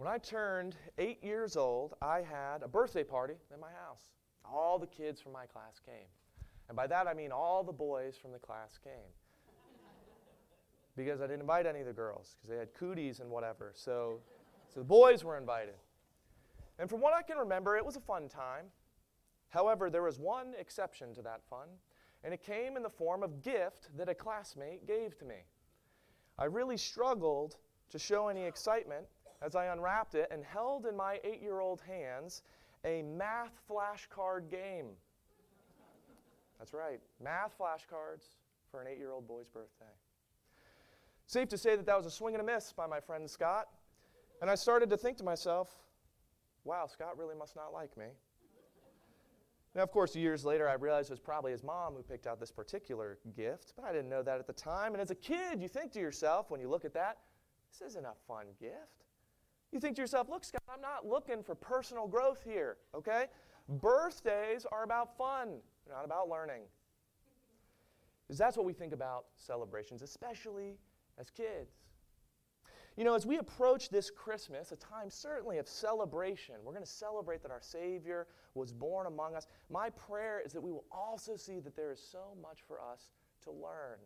When I turned eight years old, I had a birthday party in my house. All the kids from my class came. And by that I mean all the boys from the class came. because I didn't invite any of the girls, because they had cooties and whatever. So, so the boys were invited. And from what I can remember, it was a fun time. However, there was one exception to that fun, and it came in the form of gift that a classmate gave to me. I really struggled to show any excitement as I unwrapped it and held in my eight year old hands a math flashcard game. That's right, math flashcards for an eight year old boy's birthday. Safe to say that that was a swing and a miss by my friend Scott. And I started to think to myself, wow, Scott really must not like me. Now, of course, years later, I realized it was probably his mom who picked out this particular gift, but I didn't know that at the time. And as a kid, you think to yourself, when you look at that, this isn't a fun gift. You think to yourself, look, Scott, I'm not looking for personal growth here, okay? Birthdays are about fun, they're not about learning. Because that's what we think about celebrations, especially as kids. You know, as we approach this Christmas, a time certainly of celebration, we're going to celebrate that our Savior was born among us. My prayer is that we will also see that there is so much for us to learn.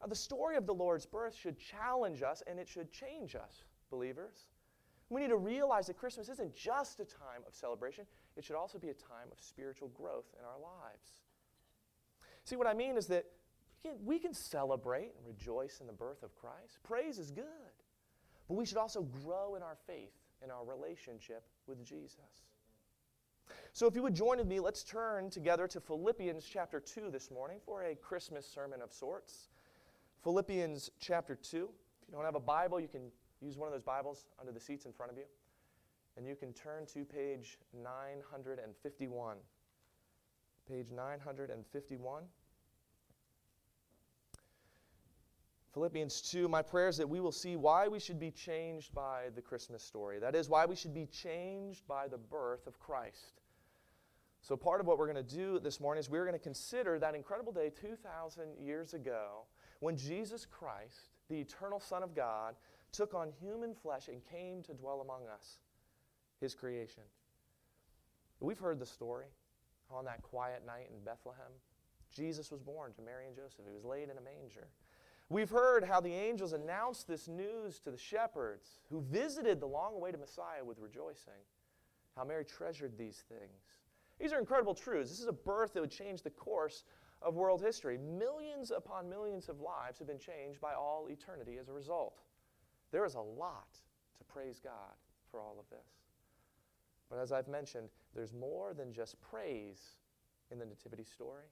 Now, the story of the Lord's birth should challenge us and it should change us, believers. We need to realize that Christmas isn't just a time of celebration, it should also be a time of spiritual growth in our lives. See, what I mean is that we can, we can celebrate and rejoice in the birth of Christ. Praise is good. But we should also grow in our faith, in our relationship with Jesus. So, if you would join with me, let's turn together to Philippians chapter 2 this morning for a Christmas sermon of sorts. Philippians chapter 2. If you don't have a Bible, you can use one of those Bibles under the seats in front of you. And you can turn to page 951. Page 951. Philippians 2, my prayer is that we will see why we should be changed by the Christmas story. That is, why we should be changed by the birth of Christ. So, part of what we're going to do this morning is we're going to consider that incredible day 2,000 years ago when Jesus Christ, the eternal Son of God, took on human flesh and came to dwell among us, his creation. We've heard the story on that quiet night in Bethlehem. Jesus was born to Mary and Joseph. He was laid in a manger. We've heard how the angels announced this news to the shepherds who visited the long awaited Messiah with rejoicing. How Mary treasured these things. These are incredible truths. This is a birth that would change the course of world history. Millions upon millions of lives have been changed by all eternity as a result. There is a lot to praise God for all of this. But as I've mentioned, there's more than just praise in the Nativity story.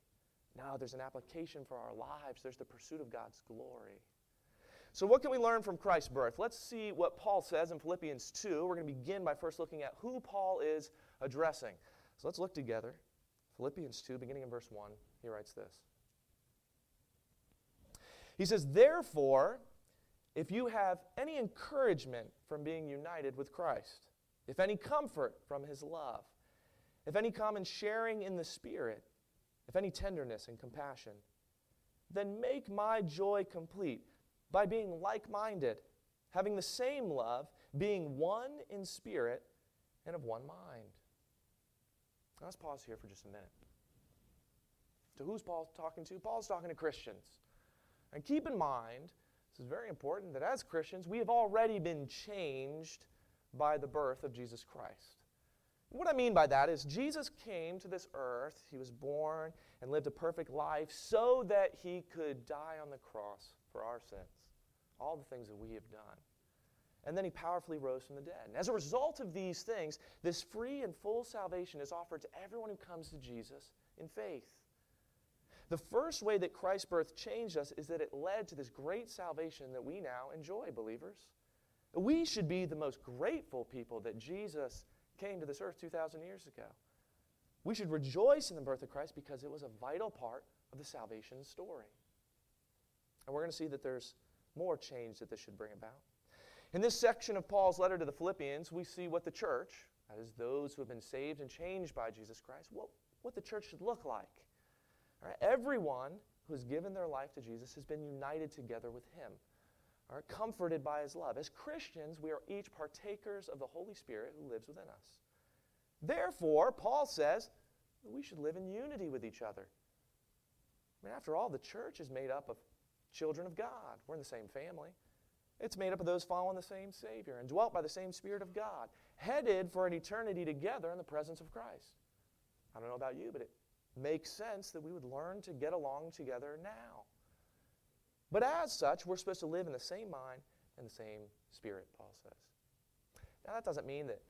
Now there's an application for our lives. There's the pursuit of God's glory. So, what can we learn from Christ's birth? Let's see what Paul says in Philippians 2. We're going to begin by first looking at who Paul is addressing. So, let's look together. Philippians 2, beginning in verse 1, he writes this. He says, Therefore, if you have any encouragement from being united with Christ, if any comfort from his love, if any common sharing in the Spirit, if any tenderness and compassion, then make my joy complete by being like minded, having the same love, being one in spirit and of one mind. Now let's pause here for just a minute. To who's Paul talking to? Paul's talking to Christians. And keep in mind, is very important, that as Christians, we have already been changed by the birth of Jesus Christ. What I mean by that is Jesus came to this earth, he was born and lived a perfect life so that he could die on the cross for our sins, all the things that we have done. And then he powerfully rose from the dead. And as a result of these things, this free and full salvation is offered to everyone who comes to Jesus in faith. The first way that Christ's birth changed us is that it led to this great salvation that we now enjoy, believers. We should be the most grateful people that Jesus came to this earth 2,000 years ago. We should rejoice in the birth of Christ because it was a vital part of the salvation story. And we're going to see that there's more change that this should bring about. In this section of Paul's letter to the Philippians, we see what the church, that is, those who have been saved and changed by Jesus Christ, what, what the church should look like. Right? Everyone who has given their life to Jesus has been united together with him. are comforted by his love. As Christians, we are each partakers of the Holy Spirit who lives within us. Therefore, Paul says that we should live in unity with each other. I mean, after all, the church is made up of children of God. We're in the same family. It's made up of those following the same Savior and dwelt by the same Spirit of God, headed for an eternity together in the presence of Christ. I don't know about you, but it makes sense that we would learn to get along together now. But as such, we're supposed to live in the same mind and the same spirit, Paul says. Now, that doesn't mean that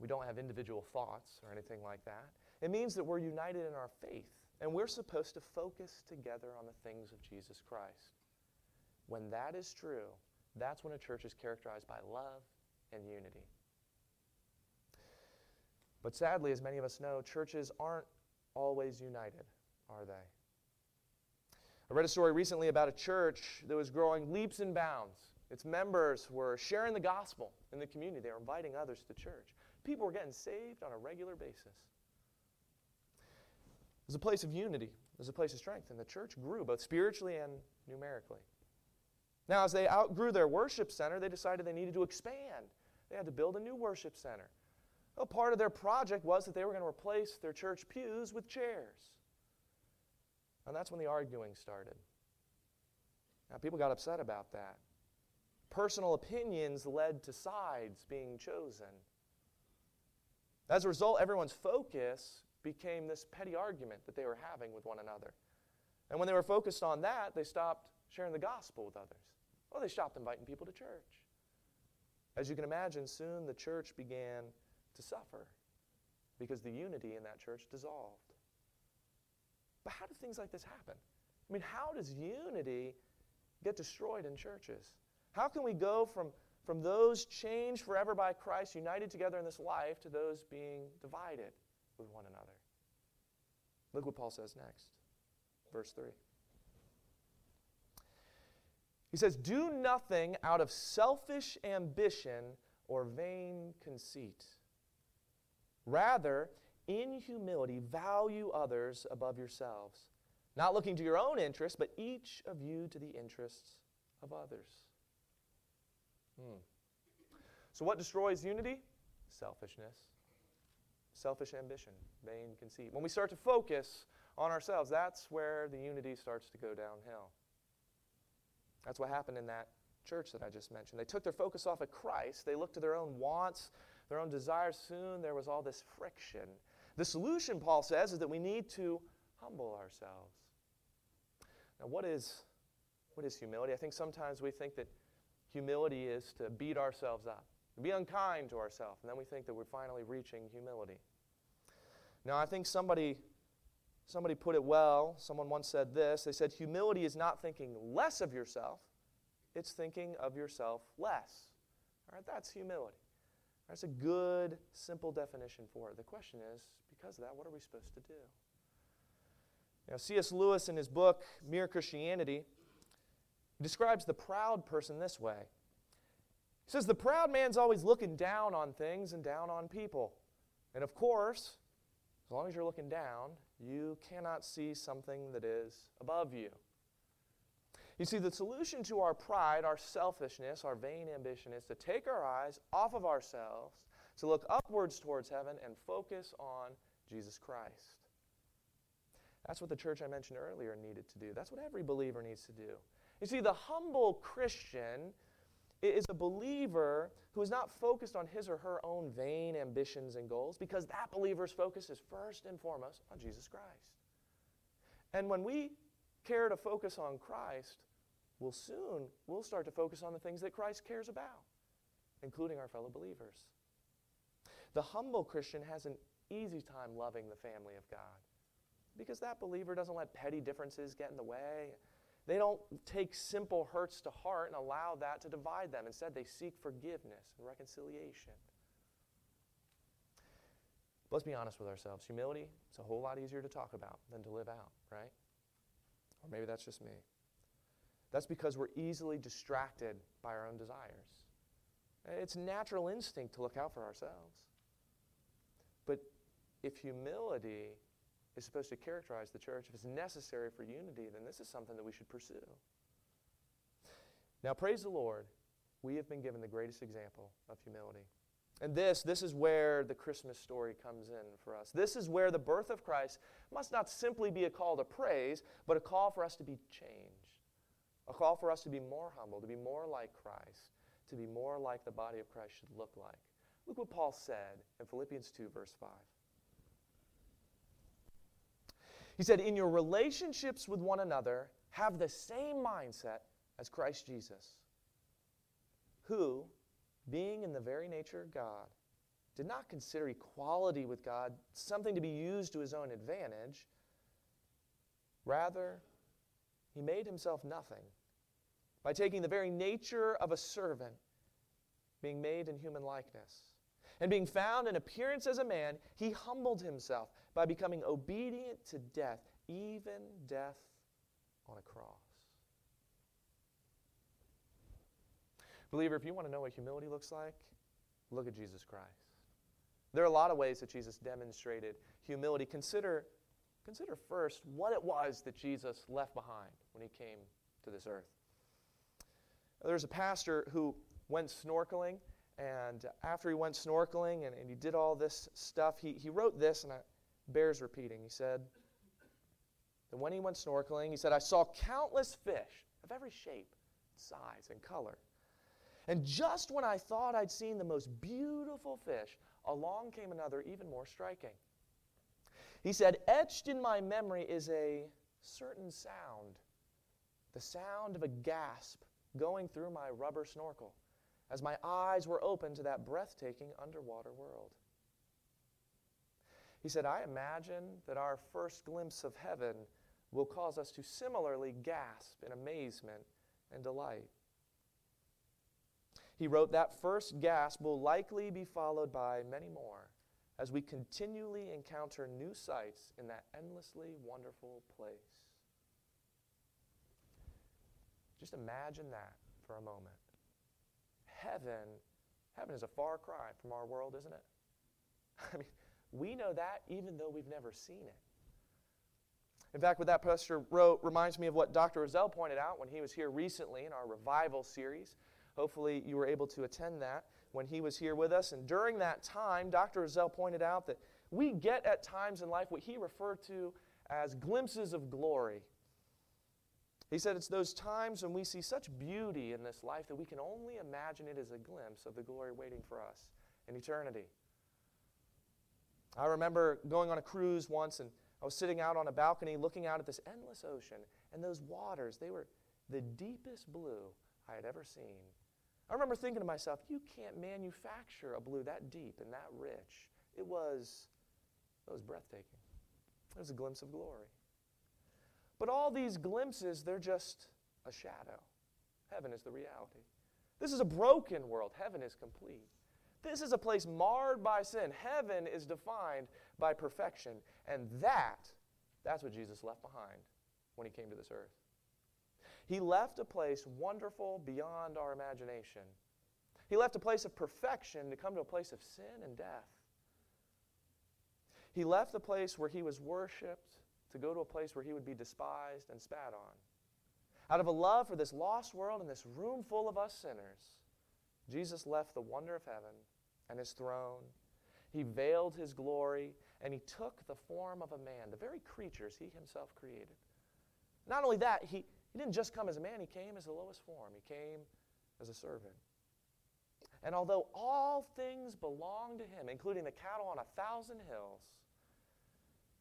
we don't have individual thoughts or anything like that. It means that we're united in our faith, and we're supposed to focus together on the things of Jesus Christ. When that is true, that's when a church is characterized by love and unity. But sadly, as many of us know, churches aren't always united, are they? I read a story recently about a church that was growing leaps and bounds. Its members were sharing the gospel in the community, they were inviting others to church. People were getting saved on a regular basis. It was a place of unity, it was a place of strength, and the church grew both spiritually and numerically. Now, as they outgrew their worship center, they decided they needed to expand. They had to build a new worship center. Well, part of their project was that they were going to replace their church pews with chairs. And that's when the arguing started. Now, people got upset about that. Personal opinions led to sides being chosen. As a result, everyone's focus became this petty argument that they were having with one another. And when they were focused on that, they stopped sharing the gospel with others. Well, they stopped inviting people to church. As you can imagine, soon the church began to suffer because the unity in that church dissolved. But how do things like this happen? I mean, how does unity get destroyed in churches? How can we go from, from those changed forever by Christ, united together in this life, to those being divided with one another? Look what Paul says next. Verse 3. He says, Do nothing out of selfish ambition or vain conceit. Rather, in humility, value others above yourselves, not looking to your own interests, but each of you to the interests of others. Hmm. So, what destroys unity? Selfishness, selfish ambition, vain conceit. When we start to focus on ourselves, that's where the unity starts to go downhill. That's what happened in that church that I just mentioned. They took their focus off of Christ, they looked to their own wants, their own desires. Soon there was all this friction. The solution, Paul says, is that we need to humble ourselves. Now, what is, what is humility? I think sometimes we think that humility is to beat ourselves up, to be unkind to ourselves, and then we think that we're finally reaching humility. Now, I think somebody, somebody put it well. Someone once said this. They said, Humility is not thinking less of yourself, it's thinking of yourself less. All right, that's humility. That's a good, simple definition for it. The question is, because of that, what are we supposed to do? Now, C.S. Lewis, in his book, Mere Christianity, describes the proud person this way. He says, The proud man's always looking down on things and down on people. And of course, as long as you're looking down, you cannot see something that is above you. You see, the solution to our pride, our selfishness, our vain ambition is to take our eyes off of ourselves, to look upwards towards heaven, and focus on Jesus Christ. That's what the church I mentioned earlier needed to do. That's what every believer needs to do. You see, the humble Christian is a believer who is not focused on his or her own vain ambitions and goals because that believer's focus is first and foremost on Jesus Christ. And when we care to focus on Christ, we'll soon we'll start to focus on the things that Christ cares about, including our fellow believers. The humble Christian has an easy time loving the family of God because that believer doesn't let petty differences get in the way. They don't take simple hurts to heart and allow that to divide them. Instead, they seek forgiveness and reconciliation. Let's be honest with ourselves. Humility is a whole lot easier to talk about than to live out, right? Or maybe that's just me. That's because we're easily distracted by our own desires. It's natural instinct to look out for ourselves. But if humility is supposed to characterize the church, if it's necessary for unity, then this is something that we should pursue. Now, praise the Lord, we have been given the greatest example of humility. And this, this is where the Christmas story comes in for us. This is where the birth of Christ must not simply be a call to praise, but a call for us to be changed. A call for us to be more humble, to be more like Christ, to be more like the body of Christ should look like. Look what Paul said in Philippians 2, verse 5. He said, In your relationships with one another, have the same mindset as Christ Jesus, who, being in the very nature of God, did not consider equality with God something to be used to his own advantage. Rather, he made himself nothing by taking the very nature of a servant, being made in human likeness. And being found in appearance as a man, he humbled himself by becoming obedient to death, even death on a cross. Believer, if you want to know what humility looks like, look at Jesus Christ. There are a lot of ways that Jesus demonstrated humility. Consider, consider first what it was that Jesus left behind when he came to this earth. There's a pastor who went snorkeling, and after he went snorkeling and, and he did all this stuff, he, he wrote this, and it bears repeating. He said, that when he went snorkeling, he said, I saw countless fish of every shape, size, and color. And just when I thought I'd seen the most beautiful fish, along came another even more striking. He said, Etched in my memory is a certain sound, the sound of a gasp going through my rubber snorkel as my eyes were open to that breathtaking underwater world. He said, I imagine that our first glimpse of heaven will cause us to similarly gasp in amazement and delight. He wrote, That first gasp will likely be followed by many more as we continually encounter new sights in that endlessly wonderful place. Just imagine that for a moment. Heaven, heaven is a far cry from our world, isn't it? I mean, we know that even though we've never seen it. In fact, what that pastor wrote reminds me of what Dr. Roselle pointed out when he was here recently in our revival series. Hopefully, you were able to attend that when he was here with us. And during that time, Dr. Roselle pointed out that we get at times in life what he referred to as glimpses of glory. He said it's those times when we see such beauty in this life that we can only imagine it as a glimpse of the glory waiting for us in eternity. I remember going on a cruise once and I was sitting out on a balcony looking out at this endless ocean, and those waters, they were the deepest blue I had ever seen. I remember thinking to myself, you can't manufacture a blue that deep and that rich. It was, it was breathtaking. It was a glimpse of glory. But all these glimpses, they're just a shadow. Heaven is the reality. This is a broken world. Heaven is complete. This is a place marred by sin. Heaven is defined by perfection. And that, that's what Jesus left behind when he came to this earth. He left a place wonderful beyond our imagination. He left a place of perfection to come to a place of sin and death. He left the place where he was worshiped to go to a place where he would be despised and spat on. Out of a love for this lost world and this room full of us sinners, Jesus left the wonder of heaven and his throne. He veiled his glory and he took the form of a man, the very creatures he himself created. Not only that, he, he didn't just come as a man, he came as the lowest form. He came as a servant. And although all things belong to him, including the cattle on a thousand hills,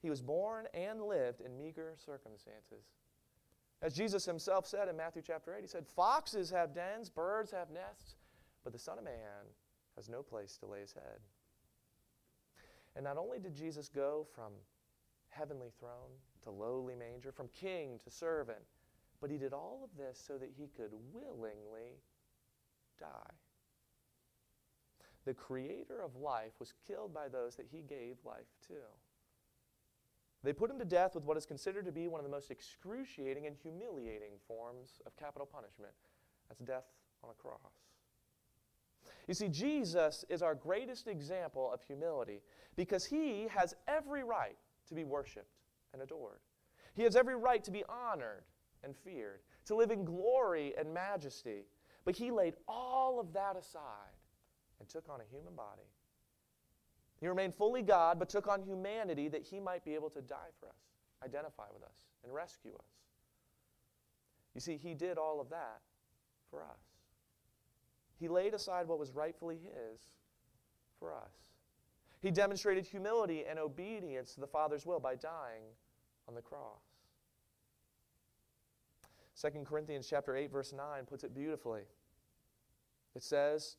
he was born and lived in meager circumstances. As Jesus himself said in Matthew chapter 8, he said, Foxes have dens, birds have nests, but the Son of Man has no place to lay his head. And not only did Jesus go from heavenly throne to lowly manger, from king to servant, but he did all of this so that he could willingly die. The creator of life was killed by those that he gave life to. They put him to death with what is considered to be one of the most excruciating and humiliating forms of capital punishment. That's death on a cross. You see, Jesus is our greatest example of humility because he has every right to be worshiped and adored. He has every right to be honored and feared, to live in glory and majesty. But he laid all of that aside and took on a human body. He remained fully God, but took on humanity that he might be able to die for us, identify with us, and rescue us. You see, he did all of that for us. He laid aside what was rightfully his for us. He demonstrated humility and obedience to the Father's will by dying on the cross. 2 Corinthians chapter 8 verse 9 puts it beautifully. It says,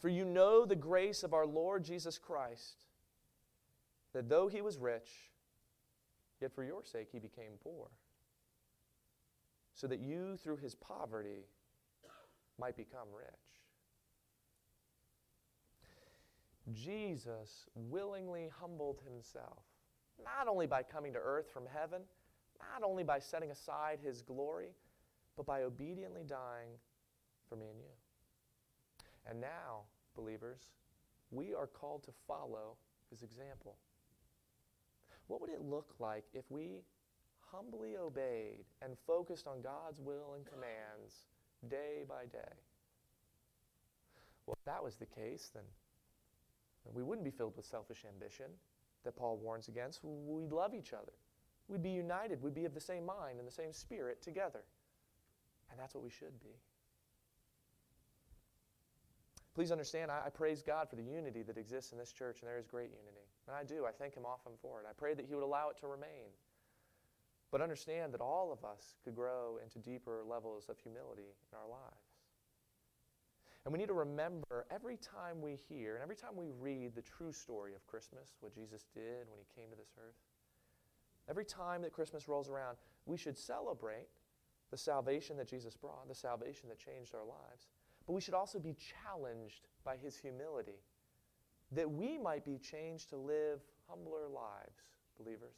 "For you know the grace of our Lord Jesus Christ, that though he was rich, yet for your sake he became poor, so that you through his poverty might become rich." Jesus willingly humbled himself, not only by coming to earth from heaven, not only by setting aside his glory, but by obediently dying for me and you. And now, believers, we are called to follow his example. What would it look like if we humbly obeyed and focused on God's will and commands day by day? Well, if that was the case, then we wouldn't be filled with selfish ambition that Paul warns against. We'd love each other. We'd be united. We'd be of the same mind and the same spirit together. And that's what we should be. Please understand, I, I, praise God for the unity that exists in this church, and there is great unity. And I do. I thank Him often for it. I pray that He would allow it to remain. But understand that all of us could grow into deeper levels of humility in our lives. And we need to remember every time we hear and every time we read the true story of Christmas, what Jesus did when he came to this earth, every time that Christmas rolls around, we should celebrate the salvation that Jesus brought, the salvation that changed our lives. But we should also be challenged by his humility that we might be changed to live humbler lives, believers.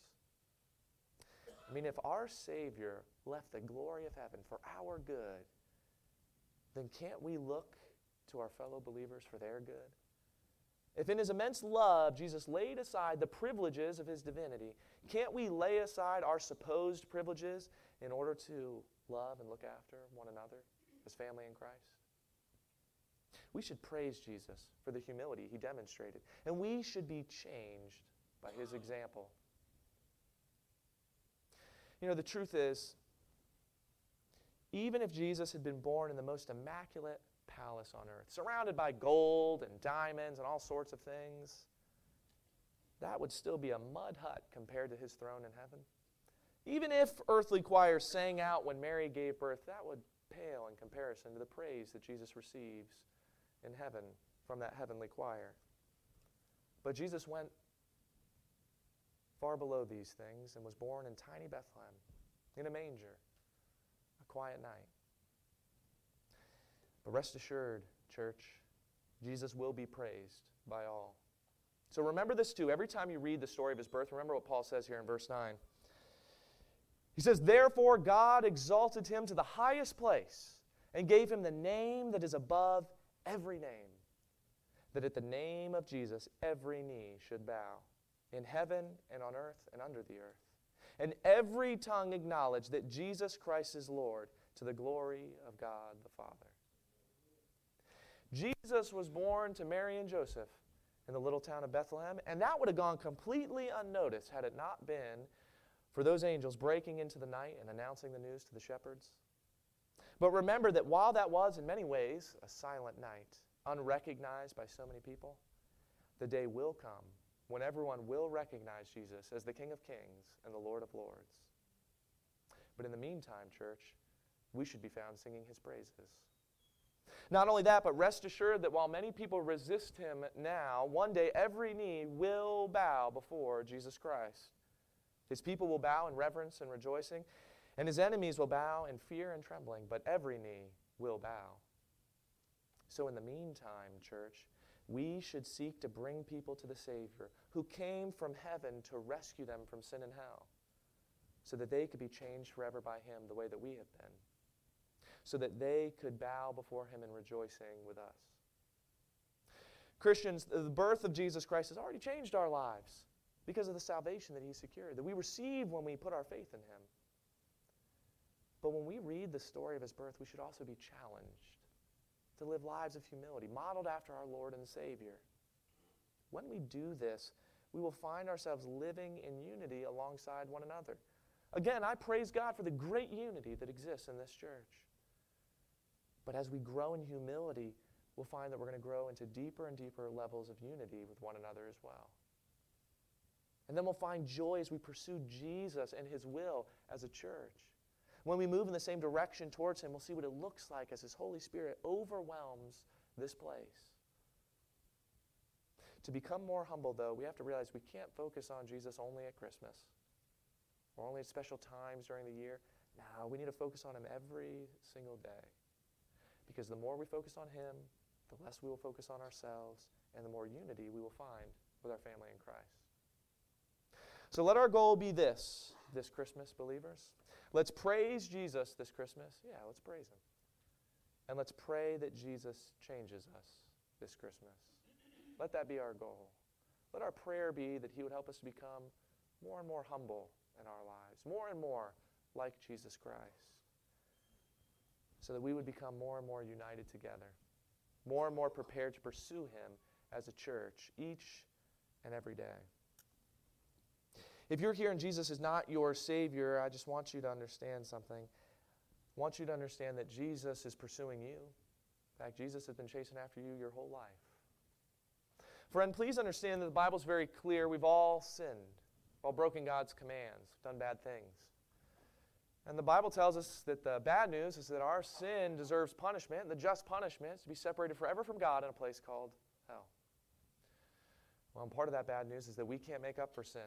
I mean, if our Savior left the glory of heaven for our good, then can't we look to our fellow believers for their good? If in his immense love Jesus laid aside the privileges of his divinity, can't we lay aside our supposed privileges in order to love and look after one another as family in Christ? We should praise Jesus for the humility he demonstrated, and we should be changed by his example. You know, the truth is, even if Jesus had been born in the most immaculate palace on earth, surrounded by gold and diamonds and all sorts of things, that would still be a mud hut compared to his throne in heaven. Even if earthly choirs sang out when Mary gave birth, that would pale in comparison to the praise that Jesus receives in heaven from that heavenly choir. But Jesus went far below these things and was born in tiny Bethlehem, in a manger, a quiet night. But rest assured, church, Jesus will be praised by all. So remember this too. Every time you read the story of his birth, remember what Paul says here in verse 9. He says, Therefore God exalted him to the highest place and gave him the name that is above every name, that at the name of Jesus every knee should bow, in heaven and on earth and under the earth, and every tongue acknowledge that Jesus Christ is Lord to the glory of God the Father. Jesus was born to Mary and Joseph in the little town of Bethlehem, and that would have gone completely unnoticed had it not been for those angels breaking into the night and announcing the news to the shepherds. But remember that while that was, in many ways, a silent night, unrecognized by so many people, the day will come when everyone will recognize Jesus as the King of Kings and the Lord of Lords. But in the meantime, church, we should be found singing his praises. Not only that, but rest assured that while many people resist him now, one day every knee will bow before Jesus Christ. His people will bow in reverence and rejoicing, and his enemies will bow in fear and trembling, but every knee will bow. So, in the meantime, church, we should seek to bring people to the Savior who came from heaven to rescue them from sin and hell, so that they could be changed forever by him the way that we have been so that they could bow before him in rejoicing with us. Christians, the birth of Jesus Christ has already changed our lives because of the salvation that he secured, that we receive when we put our faith in him. But when we read the story of his birth, we should also be challenged to live lives of humility, modeled after our Lord and Savior. When we do this, we will find ourselves living in unity alongside one another. Again, I praise God for the great unity that exists in this church. But as we grow in humility, we'll find that we're going to grow into deeper and deeper levels of unity with one another as well. And then we'll find joy as we pursue Jesus and His will as a church. When we move in the same direction towards Him, we'll see what it looks like as His Holy Spirit overwhelms this place. To become more humble, though, we have to realize we can't focus on Jesus only at Christmas or only at special times during the year. Now, we need to focus on Him every single day. Because the more we focus on Him, the less we will focus on ourselves, and the more unity we will find with our family in Christ. So let our goal be this this Christmas, believers. Let's praise Jesus this Christmas. Yeah, let's praise Him. And let's pray that Jesus changes us this Christmas. Let that be our goal. Let our prayer be that He would help us to become more and more humble in our lives, more and more like Jesus Christ, so that we would become more and more united together, more and more prepared to pursue Him as a church each and every day. If you're here and Jesus is not your Savior, I just want you to understand something. I want you to understand that Jesus is pursuing you. In fact, Jesus has been chasing after you your whole life. Friend, please understand that the Bible is very clear. We've all sinned, we've all broken God's commands, done bad things. And the Bible tells us that the bad news is that our sin deserves punishment, the just punishment is to be separated forever from God in a place called hell. Well, and part of that bad news is that we can't make up for sin.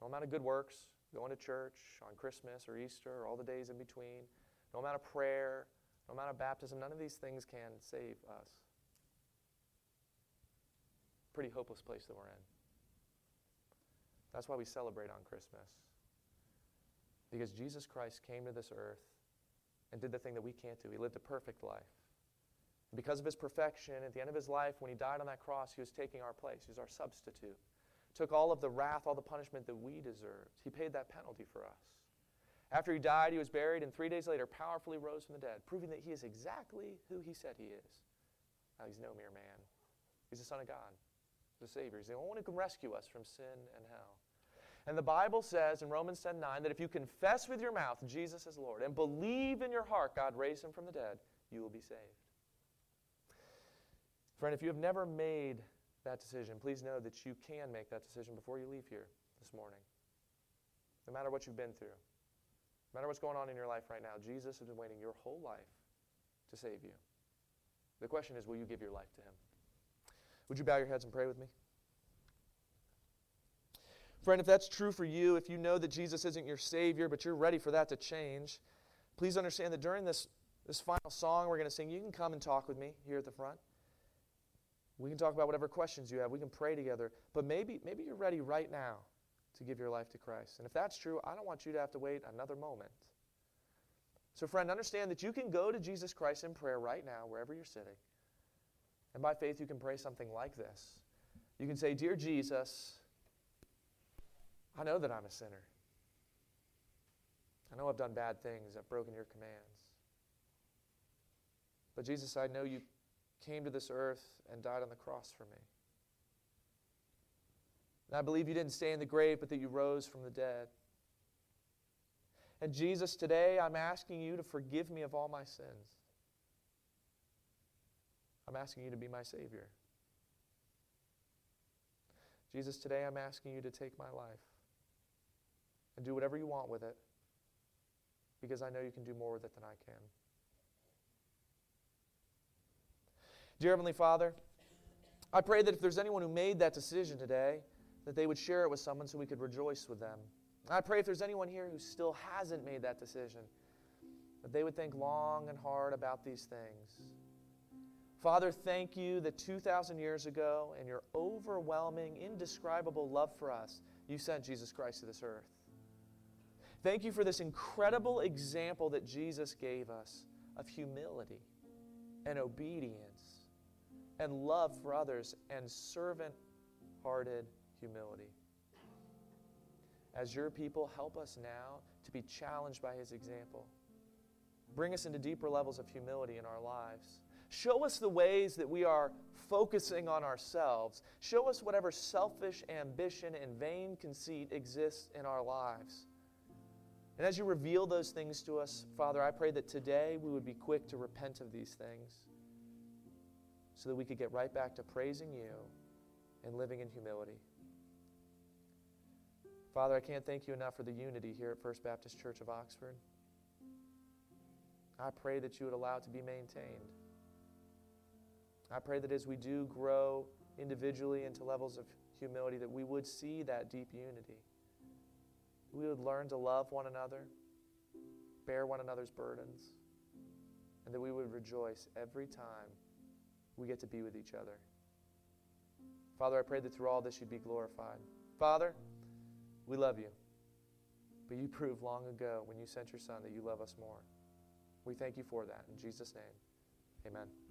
No amount of good works, going to church on Christmas or Easter or all the days in between, no amount of prayer, no amount of baptism, none of these things can save us. Pretty hopeless place that we're in. That's why we celebrate on Christmas. Because Jesus Christ came to this earth and did the thing that we can't do. He lived a perfect life. And because of his perfection, at the end of his life, when he died on that cross, he was taking our place. He was our substitute took all of the wrath, all the punishment that we deserved. He paid that penalty for us. After he died, he was buried, and three days later, powerfully rose from the dead, proving that he is exactly who he said he is. Now, he's no mere man. He's the Son of God, the Savior. He's the only one who can rescue us from sin and hell. And the Bible says in Romans 10 9 that if you confess with your mouth Jesus is Lord and believe in your heart God raised him from the dead, you will be saved. Friend, if you have never made that decision, please know that you can make that decision before you leave here this morning. No matter what you've been through, no matter what's going on in your life right now, Jesus has been waiting your whole life to save you. The question is, will you give your life to Him? Would you bow your heads and pray with me? Friend, if that's true for you, if you know that Jesus isn't your Savior, but you're ready for that to change, please understand that during this, this final song we're going to sing, you can come and talk with me here at the front. We can talk about whatever questions you have. We can pray together. But maybe, maybe you're ready right now to give your life to Christ. And if that's true, I don't want you to have to wait another moment. So, friend, understand that you can go to Jesus Christ in prayer right now, wherever you're sitting. And by faith, you can pray something like this. You can say, Dear Jesus, I know that I'm a sinner. I know I've done bad things, I've broken your commands. But Jesus, I know you came to this earth and died on the cross for me. And I believe you didn't stay in the grave, but that you rose from the dead. And Jesus, today I'm asking you to forgive me of all my sins. I'm asking you to be my Savior. Jesus, today I'm asking you to take my life and do whatever you want with it because I know you can do more with it than I can. Dear Heavenly Father, I pray that if there's anyone who made that decision today, that they would share it with someone so we could rejoice with them. I pray if there's anyone here who still hasn't made that decision, that they would think long and hard about these things. Father, thank you that 2,000 years ago, in your overwhelming, indescribable love for us, you sent Jesus Christ to this earth. Thank you for this incredible example that Jesus gave us of humility and obedience and love for others and servant hearted humility. As your people, help us now to be challenged by his example Bring us into deeper levels of humility in our lives. Show us the ways that we are focusing on ourselves. Show us whatever selfish ambition and vain conceit exists in our lives. And as you reveal those things to us, Father, I pray that today we would be quick to repent of these things so that we could get right back to praising you and living in humility. Father, I can't thank you enough for the unity here at First Baptist Church of Oxford. I pray that you would allow it to be maintained. I pray that as we do grow individually into levels of humility, that we would see that deep unity. We would learn to love one another, bear one another's burdens, and that we would rejoice every time we get to be with each other. Father, I pray that through all this you'd be glorified. Father, we love you. But you proved long ago when you sent your Son that you love us more. We thank you for that. In Jesus' name, amen.